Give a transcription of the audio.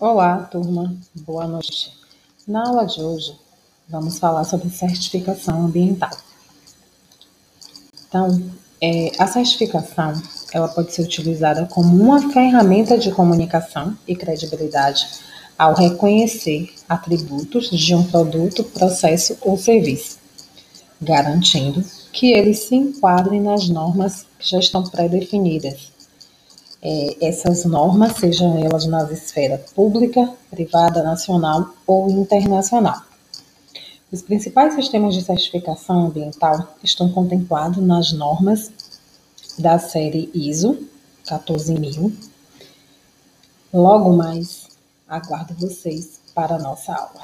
Olá, turma. Boa noite. Na aula de hoje, vamos falar sobre certificação ambiental. Então, é, a certificação ela pode ser utilizada como uma ferramenta de comunicação e credibilidade ao reconhecer atributos de um produto, processo ou serviço, garantindo que eles se enquadrem nas normas que já estão pré-definidas é, essas normas, sejam elas na esfera pública, privada, nacional ou internacional. Os principais sistemas de certificação ambiental estão contemplados nas normas da série ISO 14000. Logo mais, aguardo vocês para a nossa aula.